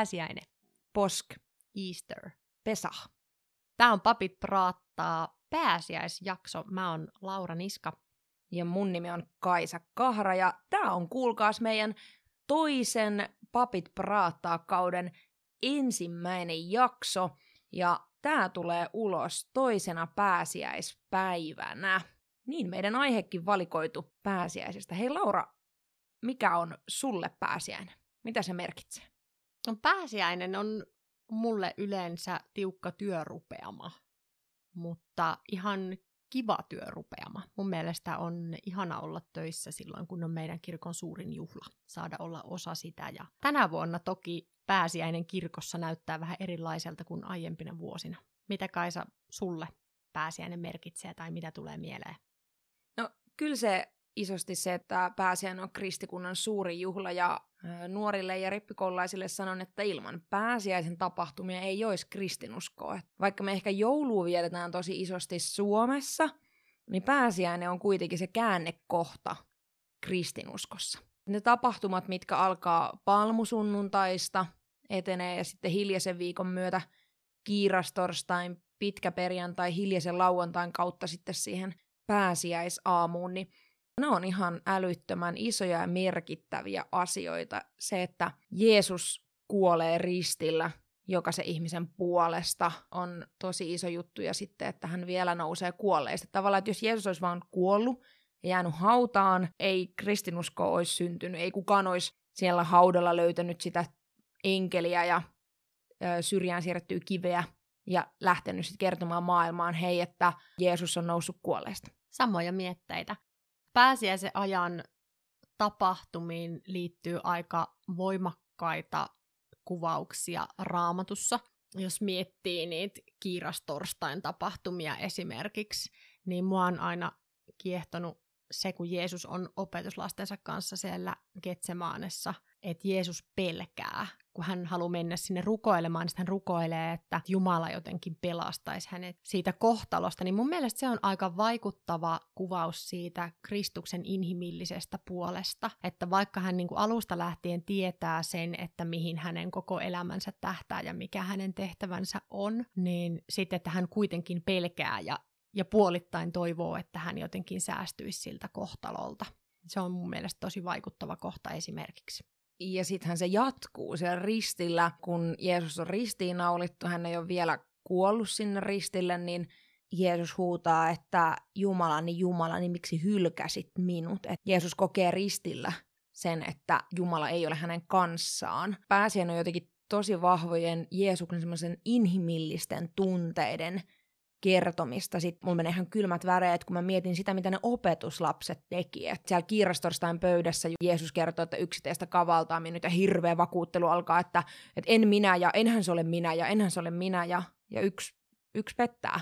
pääsiäinen, Posk, Easter. Pesah. Tämä on Papit praattaa pääsiäisjakso. Mä oon Laura Niska. Ja mun nimi on Kaisa Kahra ja tää on kuulkaas meidän toisen Papit praattaa kauden ensimmäinen jakso. Ja tää tulee ulos toisena pääsiäispäivänä. Niin meidän aihekin valikoitu pääsiäisestä. Hei Laura, mikä on sulle pääsiäinen? Mitä se merkitsee? No, pääsiäinen on mulle yleensä tiukka työrupeama, mutta ihan kiva työrupeama. Mun mielestä on ihana olla töissä silloin, kun on meidän kirkon suurin juhla, saada olla osa sitä. Ja tänä vuonna toki pääsiäinen kirkossa näyttää vähän erilaiselta kuin aiempina vuosina. Mitä Kaisa sulle pääsiäinen merkitsee tai mitä tulee mieleen? No kyllä se isosti se, että pääsiäinen on kristikunnan suuri juhla ja nuorille ja rippikoululaisille sanon, että ilman pääsiäisen tapahtumia ei olisi kristinuskoa. Vaikka me ehkä joulua vietetään tosi isosti Suomessa, niin pääsiäinen on kuitenkin se käännekohta kristinuskossa. Ne tapahtumat, mitkä alkaa palmusunnuntaista, etenee ja sitten hiljaisen viikon myötä kiirastorstain, pitkä perjantai, hiljaisen lauantain kautta sitten siihen pääsiäisaamuun, niin ne on ihan älyttömän isoja ja merkittäviä asioita. Se, että Jeesus kuolee ristillä jokaisen ihmisen puolesta on tosi iso juttu. Ja sitten, että hän vielä nousee kuolleista. Tavallaan, että jos Jeesus olisi vaan kuollut ja jäänyt hautaan, ei kristinusko olisi syntynyt. Ei kukaan olisi siellä haudalla löytänyt sitä enkeliä ja syrjään siirrettyä kiveä ja lähtenyt sitten kertomaan maailmaan, hei, että Jeesus on noussut kuolleista. Samoja mietteitä pääsiäisen ajan tapahtumiin liittyy aika voimakkaita kuvauksia raamatussa. Jos miettii niitä kiirastorstain tapahtumia esimerkiksi, niin mua on aina kiehtonut se, kun Jeesus on opetuslastensa kanssa siellä Getsemaanessa, että Jeesus pelkää kun hän haluaa mennä sinne rukoilemaan, niin hän rukoilee, että Jumala jotenkin pelastaisi hänet siitä kohtalosta. Niin mun mielestä se on aika vaikuttava kuvaus siitä Kristuksen inhimillisestä puolesta, että vaikka hän niin kuin alusta lähtien tietää sen, että mihin hänen koko elämänsä tähtää ja mikä hänen tehtävänsä on, niin sitten, että hän kuitenkin pelkää ja, ja puolittain toivoo, että hän jotenkin säästyisi siltä kohtalolta. Se on mun mielestä tosi vaikuttava kohta esimerkiksi. Ja sittenhän se jatkuu siellä ristillä, kun Jeesus on ristiinnaulittu, hän ei ole vielä kuollut sinne ristille, niin Jeesus huutaa, että Jumalani, Jumalani, miksi hylkäsit minut? Et Jeesus kokee ristillä sen, että Jumala ei ole hänen kanssaan. Pääsiäinen on jotenkin tosi vahvojen Jeesuksen semmoisen inhimillisten tunteiden kertomista. Sitten mulla menee ihan kylmät väreet, kun mä mietin sitä, mitä ne opetuslapset teki. Et siellä kiirastorstain pöydässä Jeesus kertoo, että yksi teistä kavaltaa minut ja hirveä vakuuttelu alkaa, että, että en minä ja enhän se ole minä ja enhän se ole minä ja, ja yksi, yksi pettää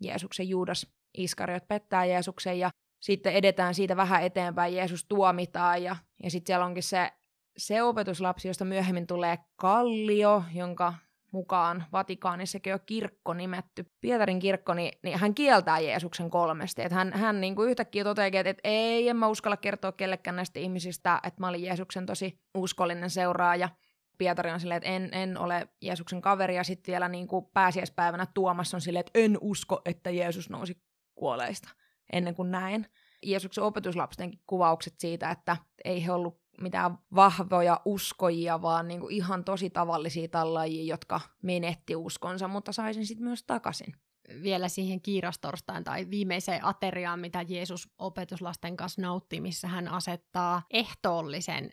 Jeesuksen Juudas Iskariot pettää Jeesuksen ja sitten edetään siitä vähän eteenpäin, Jeesus tuomitaan ja, ja sitten siellä onkin se, se opetuslapsi, josta myöhemmin tulee Kallio, jonka mukaan Vatikaanissakin on kirkko nimetty. Pietarin kirkko, niin, niin hän kieltää Jeesuksen kolmesti. Että hän, hän niin kuin yhtäkkiä toteaa, että, että ei, en mä uskalla kertoa kellekään näistä ihmisistä, että mä olin Jeesuksen tosi uskollinen seuraaja. Pietari on silleen, että en, en ole Jeesuksen kaveri, ja sitten vielä niin kuin pääsiäispäivänä Tuomas on silleen, että en usko, että Jeesus nousi kuoleista ennen kuin näin. Jeesuksen opetuslapstenkin kuvaukset siitä, että ei he ollut mitään vahvoja uskojia, vaan niinku ihan tosi tavallisia tallajia, jotka menetti uskonsa, mutta saisin sitten myös takaisin. Vielä siihen kiirastorstain tai viimeiseen ateriaan, mitä Jeesus opetuslasten kanssa nautti, missä hän asettaa ehtoollisen,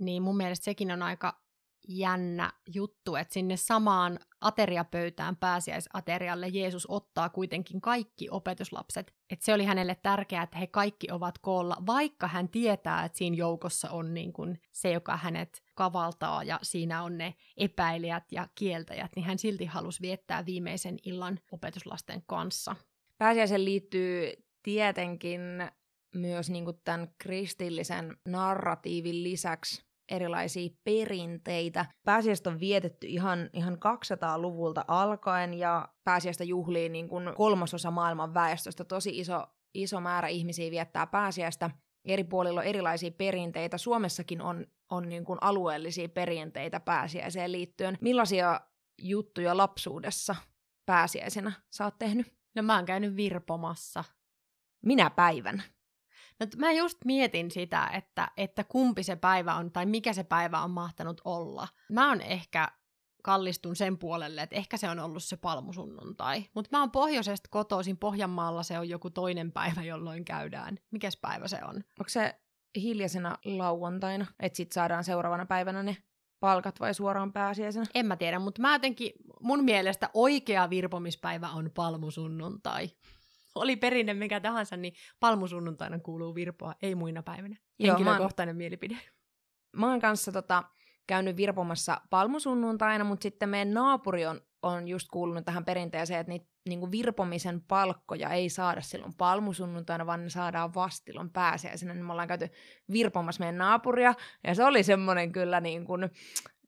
niin mun mielestä sekin on aika jännä juttu, että sinne samaan ateriapöytään pääsiäisaterialle Jeesus ottaa kuitenkin kaikki opetuslapset. Että se oli hänelle tärkeää, että he kaikki ovat koolla, vaikka hän tietää, että siinä joukossa on niin kuin se, joka hänet kavaltaa ja siinä on ne epäilijät ja kieltäjät, niin hän silti halusi viettää viimeisen illan opetuslasten kanssa. Pääsiäisen liittyy tietenkin myös niin kuin tämän kristillisen narratiivin lisäksi erilaisia perinteitä. Pääsiäistä on vietetty ihan, ihan 200-luvulta alkaen ja pääsiäistä juhlii niin kuin kolmasosa maailman väestöstä. Tosi iso, iso määrä ihmisiä viettää pääsiäistä. Eri puolilla on erilaisia perinteitä. Suomessakin on, on niin kuin alueellisia perinteitä pääsiäiseen liittyen. Millaisia juttuja lapsuudessa pääsiäisenä sä oot tehnyt? No mä oon käynyt virpomassa. Minä päivän? No, mä just mietin sitä, että, että kumpi se päivä on tai mikä se päivä on mahtanut olla. Mä oon ehkä kallistun sen puolelle, että ehkä se on ollut se palmusunnuntai. Mutta mä oon pohjoisesta kotoisin, Pohjanmaalla se on joku toinen päivä, jolloin käydään. Mikäs päivä se on? Onko se hiljaisena lauantaina, että sit saadaan seuraavana päivänä ne palkat vai suoraan pääsiäisenä? En mä tiedä, mutta mä jotenkin, mun mielestä oikea virpomispäivä on palmusunnuntai. Oli perinne mikä tahansa, niin palmusunnuntaina kuuluu virpoa, ei muina päivinä. Henkilökohtainen Joo, mä oon, mielipide. Mä oon kanssa tota, käynyt virpomassa palmusunnuntaina, mutta sitten meidän naapuri on, on just kuulunut tähän perinteeseen, että niitä niin virpomisen palkkoja ei saada silloin palmusunnuntaina, vaan ne saadaan vastilon pääsiäisenä. Niin me ollaan käyty virpomassa meidän naapuria, ja se oli semmoinen kyllä niin kuin,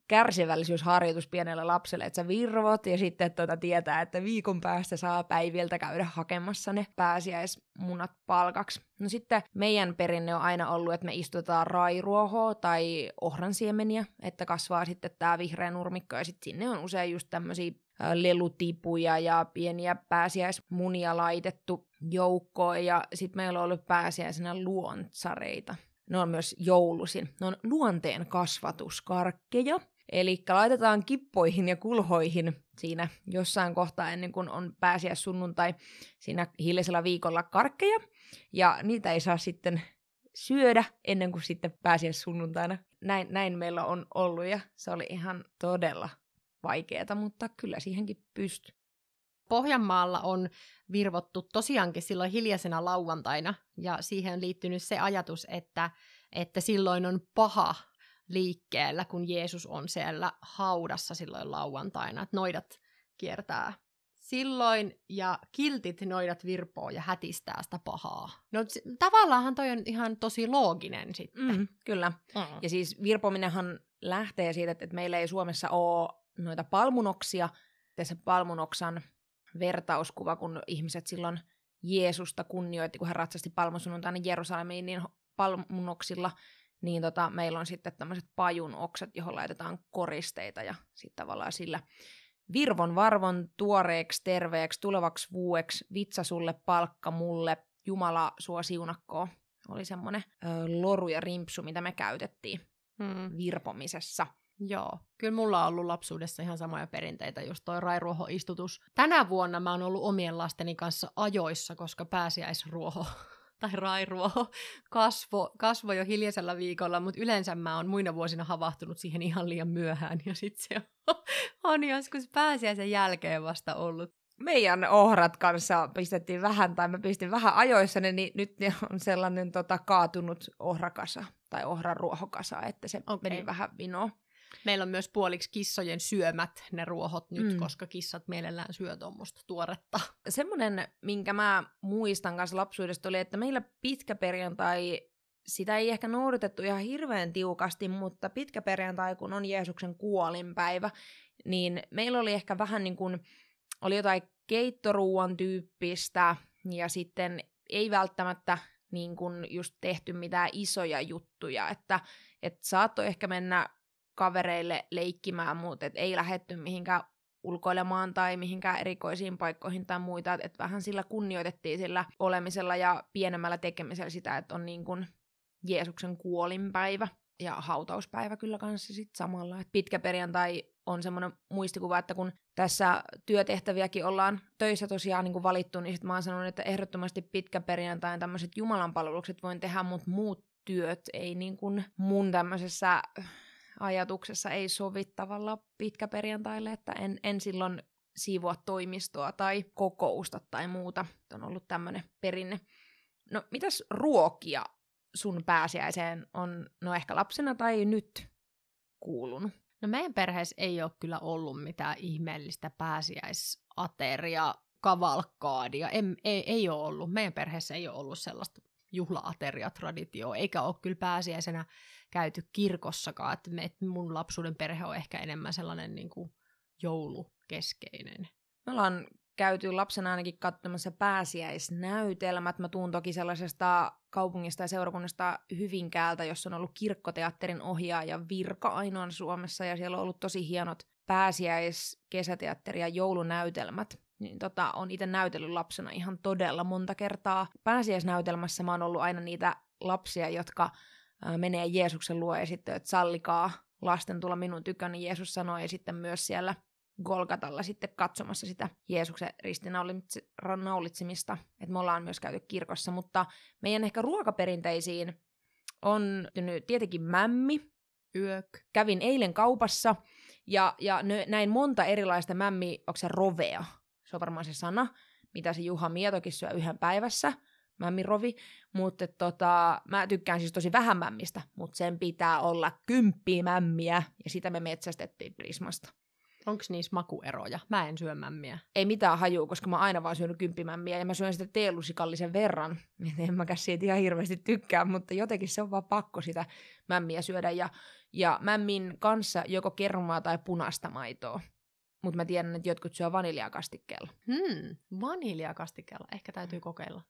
kärsivällisyysharjoitus pienelle lapselle, että sä virvot ja sitten tuota tietää, että viikon päästä saa päiviltä käydä hakemassa ne pääsiäismunat palkaksi. No sitten meidän perinne on aina ollut, että me istutaan rairuohoa tai ohransiemeniä, että kasvaa sitten tämä vihreä nurmikko ja sitten sinne on usein just tämmöisiä lelutipuja ja pieniä pääsiäismunia laitettu joukkoon ja sitten meillä on ollut pääsiäisenä luontsareita. Ne on myös joulusin. Ne on luonteen kasvatuskarkkeja. Eli laitetaan kippoihin ja kulhoihin siinä jossain kohtaa ennen kuin on pääsiä sunnuntai siinä hiljaisella viikolla karkkeja. Ja niitä ei saa sitten syödä ennen kuin sitten pääsiä sunnuntaina. Näin, näin meillä on ollut ja se oli ihan todella vaikeaa, mutta kyllä siihenkin pystyy. Pohjanmaalla on virvottu tosiaankin silloin hiljaisena lauantaina, ja siihen on liittynyt se ajatus, että, että silloin on paha liikkeellä, kun Jeesus on siellä haudassa silloin lauantaina, että noidat kiertää silloin ja kiltit noidat virpoo ja hätistää sitä pahaa. No tavallaanhan toi on ihan tosi looginen sitten. Mm, kyllä. Mm. Ja siis virpominenhan lähtee siitä, että meillä ei Suomessa ole noita palmunoksia. se palmunoksan vertauskuva, kun ihmiset silloin Jeesusta kunnioitti, kun hän ratsasti palmusunnuntaina Jerusalemiin, niin palmunoksilla niin tota, meillä on sitten tämmöiset pajun oksat, johon laitetaan koristeita ja sitten tavallaan sillä virvon varvon tuoreeksi, terveeksi, tulevaksi vuoeksi, vitsa sulle, palkka mulle, Jumala sua siunakkoon. Oli semmoinen ö, loru ja rimpsu, mitä me käytettiin hmm. virpomisessa. Joo, kyllä mulla on ollut lapsuudessa ihan samoja perinteitä, just toi rairuoho-istutus. Tänä vuonna mä oon ollut omien lasteni kanssa ajoissa, koska pääsiäisruoho tai rairuoho kasvo, kasvo jo hiljaisella viikolla, mutta yleensä mä oon muina vuosina havahtunut siihen ihan liian myöhään, ja sitten se on, on joskus pääsiäisen jälkeen vasta ollut. Meidän ohrat kanssa pistettiin vähän, tai mä pistin vähän ajoissa, niin nyt ne on sellainen tota, kaatunut ohrakasa, tai ohraruohokasa, että se okay. meni vähän vinoon. Meillä on myös puoliksi kissojen syömät ne ruohot nyt, mm. koska kissat mielellään syö tuommoista tuoretta. Semmoinen, minkä mä muistan kanssa lapsuudesta oli, että meillä pitkä perjantai, sitä ei ehkä noudatettu ihan hirveän tiukasti, mutta pitkä perjantai, kun on Jeesuksen kuolinpäivä, niin meillä oli ehkä vähän niin kuin, oli jotain keittoruuan tyyppistä, ja sitten ei välttämättä niin kuin just tehty mitään isoja juttuja, että et saattoi ehkä mennä kavereille leikkimään, mutta et ei lähetty mihinkään ulkoilemaan tai mihinkään erikoisiin paikkoihin tai muita, että vähän sillä kunnioitettiin sillä olemisella ja pienemmällä tekemisellä sitä, että on niin kuin Jeesuksen kuolinpäivä ja hautauspäivä kyllä kanssa sitten samalla. Et pitkä perjantai on semmoinen muistikuva, että kun tässä työtehtäviäkin ollaan töissä tosiaan niin kuin valittu, niin sitten mä oon sanonut, että ehdottomasti pitkä perjantai tämmöiset jumalanpalvelukset voin tehdä, mutta muut työt ei niin kuin mun tämmöisessä ajatuksessa ei sovi tavalla pitkäperjantaille, että en, en silloin siivoa toimistoa tai kokousta tai muuta. On ollut tämmöinen perinne. No, mitäs ruokia sun pääsiäiseen on, no ehkä lapsena tai nyt kuulunut? No meidän perheessä ei ole kyllä ollut mitään ihmeellistä pääsiäisateria, kavalkaadia. En, ei, ei ole ollut. Meidän perheessä ei ole ollut sellaista juhlaateriatraditioa, eikä ole kyllä pääsiäisenä käyty kirkossakaan. Että et mun lapsuuden perhe on ehkä enemmän sellainen niin kuin joulukeskeinen. Me ollaan käyty lapsena ainakin katsomassa pääsiäisnäytelmät. Mä tuun toki sellaisesta kaupungista ja seurakunnasta Hyvinkäältä, jossa on ollut kirkkoteatterin ohjaaja virka ainoan Suomessa, ja siellä on ollut tosi hienot pääsiäis-, kesäteatteri- ja joulunäytelmät. Niin tota, on itse näytellyt lapsena ihan todella monta kertaa. Pääsiäisnäytelmässä mä oon ollut aina niitä lapsia, jotka ää, menee Jeesuksen luo ja sitten, että sallikaa lasten tulla minun tyköni, Jeesus sanoi, ja sitten myös siellä Golgatalla sitten katsomassa sitä Jeesuksen ristinaulitsemista, että me ollaan myös käyty kirkossa, mutta meidän ehkä ruokaperinteisiin on tietenkin mämmi. Yök. Kävin eilen kaupassa ja, ja näin monta erilaista mämmi, onko se rovea? Se on varmaan se sana, mitä se Juha Mietokin syö yhden päivässä mämmirovi, mutta tota, mä tykkään siis tosi vähän mämmistä, mutta sen pitää olla kymppi mämmiä, ja sitä me metsästettiin Prismasta. Onko niissä makueroja? Mä en syö mämmiä. Ei mitään hajua, koska mä aina vaan syönyt kymppimämmiä ja mä syön sitä teelusikallisen verran. En mä siitä ihan hirveästi tykkää, mutta jotenkin se on vaan pakko sitä mämmiä syödä. Ja, ja mämmin kanssa joko kermaa tai punaista maitoa. Mutta mä tiedän, että jotkut syö vaniljakastikkeella. Hmm, vaniljakastikkeella. Ehkä täytyy kokeilla.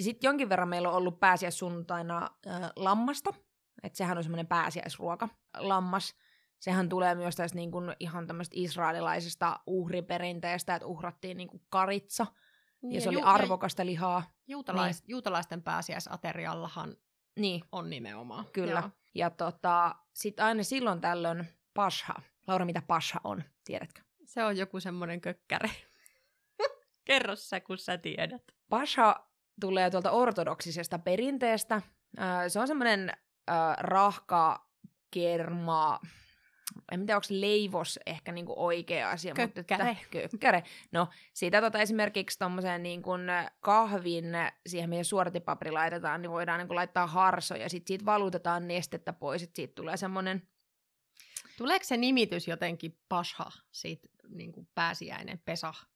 Sitten jonkin verran meillä on ollut pääsiäissunnuntaina äh, lammasta. Että sehän on semmoinen pääsiäisruoka. Lammas sehän tulee myös tästä niin kuin ihan tämmöistä israelilaisesta uhriperinteestä, että uhrattiin niin kuin karitsa, niin, ja se oli ju- arvokasta lihaa. Juutalais- niin. Juutalaisten pääsiäisateriallahan niin. on nimenomaan. Kyllä. Joo. Ja tota, sitten aina silloin tällöin pasha. Laura, mitä pasha on, tiedätkö? Se on joku semmoinen kökkäre. Kerro sä, kun sä tiedät. Pasha tulee tuolta ortodoksisesta perinteestä. Se on semmoinen rahka kerma, en tiedä, onko leivos ehkä niinku oikea asia. Kökkäre. Mutta että, kökkäre. No, siitä tota esimerkiksi tommoseen niinku kahvin, siihen meidän suoratipapri laitetaan, niin voidaan niinku laittaa harso ja sitten siitä valutetaan nestettä pois, että siitä tulee semmoinen... Tuleeko se nimitys jotenkin pasha, siitä niinku pääsiäinen, pesah?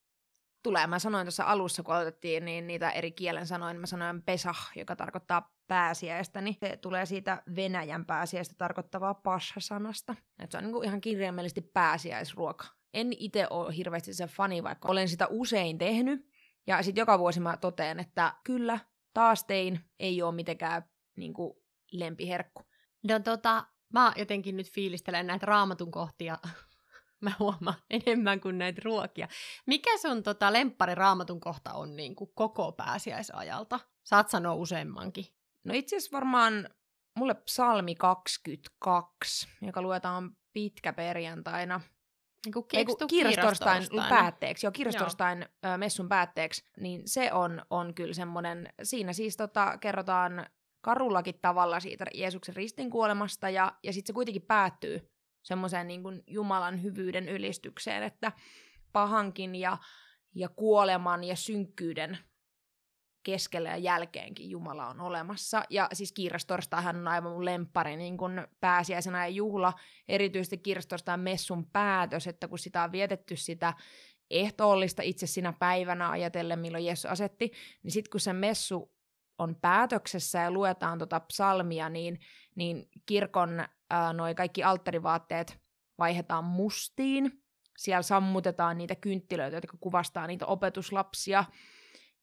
tulee. Mä sanoin tuossa alussa, kun aloitettiin, niin niitä eri kielen sanoin. Mä sanoin pesah, joka tarkoittaa pääsiäistä, niin se tulee siitä Venäjän pääsiäistä tarkoittavaa pasha-sanasta. Et se on niin ihan kirjaimellisesti pääsiäisruoka. En itse ole hirveästi se fani, vaikka olen sitä usein tehnyt. Ja sitten joka vuosi mä totean, että kyllä, taas tein, ei ole mitenkään niin kuin lempiherkku. No tota, mä jotenkin nyt fiilistelen näitä raamatun kohtia mä huomaan enemmän kuin näitä ruokia. Mikä sun tota, lemppari raamatun kohta on niin kuin koko pääsiäisajalta? Saat sanoa useammankin. No itse asiassa varmaan mulle psalmi 22, joka luetaan pitkä perjantaina. Niin kuin kirjastorstain päätteeksi, joo, kirjastorstain joo. messun päätteeksi, niin se on, on kyllä semmoinen, siinä siis tota, kerrotaan karullakin tavalla siitä Jeesuksen ristin kuolemasta, ja, ja sitten se kuitenkin päättyy semmoiseen niin kuin Jumalan hyvyyden ylistykseen, että pahankin ja, ja kuoleman ja synkkyyden keskellä ja jälkeenkin Jumala on olemassa. Ja siis kiirastorstaihan on aivan mun lemppari niin kun pääsiäisenä ja juhla, erityisesti kiirastorstain messun päätös, että kun sitä on vietetty sitä ehtoollista itse sinä päivänä ajatellen, milloin Jeesus asetti, niin sitten kun se messu on päätöksessä ja luetaan tota psalmia, niin, niin kirkon ää, noi kaikki alttarivaatteet vaihdetaan mustiin. Siellä sammutetaan niitä kynttilöitä, jotka kuvastaa niitä opetuslapsia.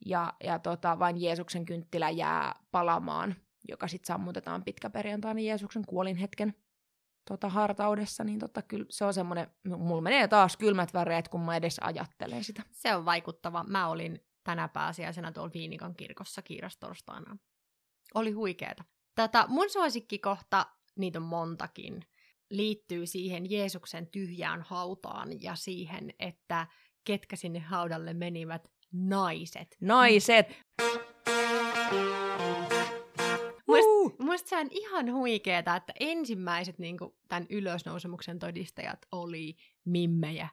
Ja, ja tota, vain Jeesuksen kynttilä jää palamaan, joka sitten sammutetaan pitkäperjantaina Jeesuksen kuolin hetken tota, hartaudessa, niin tota, kyllä se on semmoinen, mulla menee taas kylmät väreet, kun mä edes ajattelen sitä. Se on vaikuttava. Mä olin tänä pääsiäisenä tuolla Viinikan kirkossa kiirastorstaina. Oli huikeeta. Tätä mun suosikkikohta niitä on montakin, liittyy siihen Jeesuksen tyhjään hautaan ja siihen, että ketkä sinne haudalle menivät, naiset. Naiset! Muista se on ihan huikeeta, että ensimmäiset niin kuin, tämän ylösnousemuksen todistajat oli mimmejä.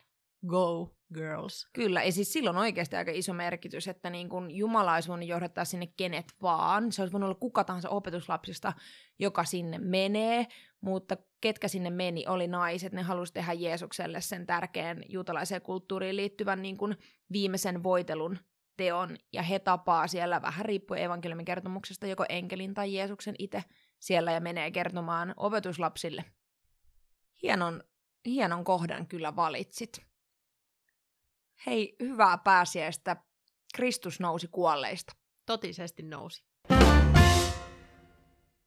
Go girls. Kyllä, ja siis silloin oikeasti aika iso merkitys, että niin kun Jumala olisi voinut johdattaa sinne kenet vaan. Se olisi voinut olla kuka tahansa opetuslapsista, joka sinne menee, mutta ketkä sinne meni, oli naiset. Ne halusivat tehdä Jeesukselle sen tärkeän juutalaiseen kulttuuriin liittyvän niin kun viimeisen voitelun teon, ja he tapaa siellä vähän riippuen evankeliumin kertomuksesta joko enkelin tai Jeesuksen itse siellä ja menee kertomaan opetuslapsille. Hienon, hienon kohdan kyllä valitsit. Hei, hyvää pääsiäistä. Kristus nousi kuolleista. Totisesti nousi.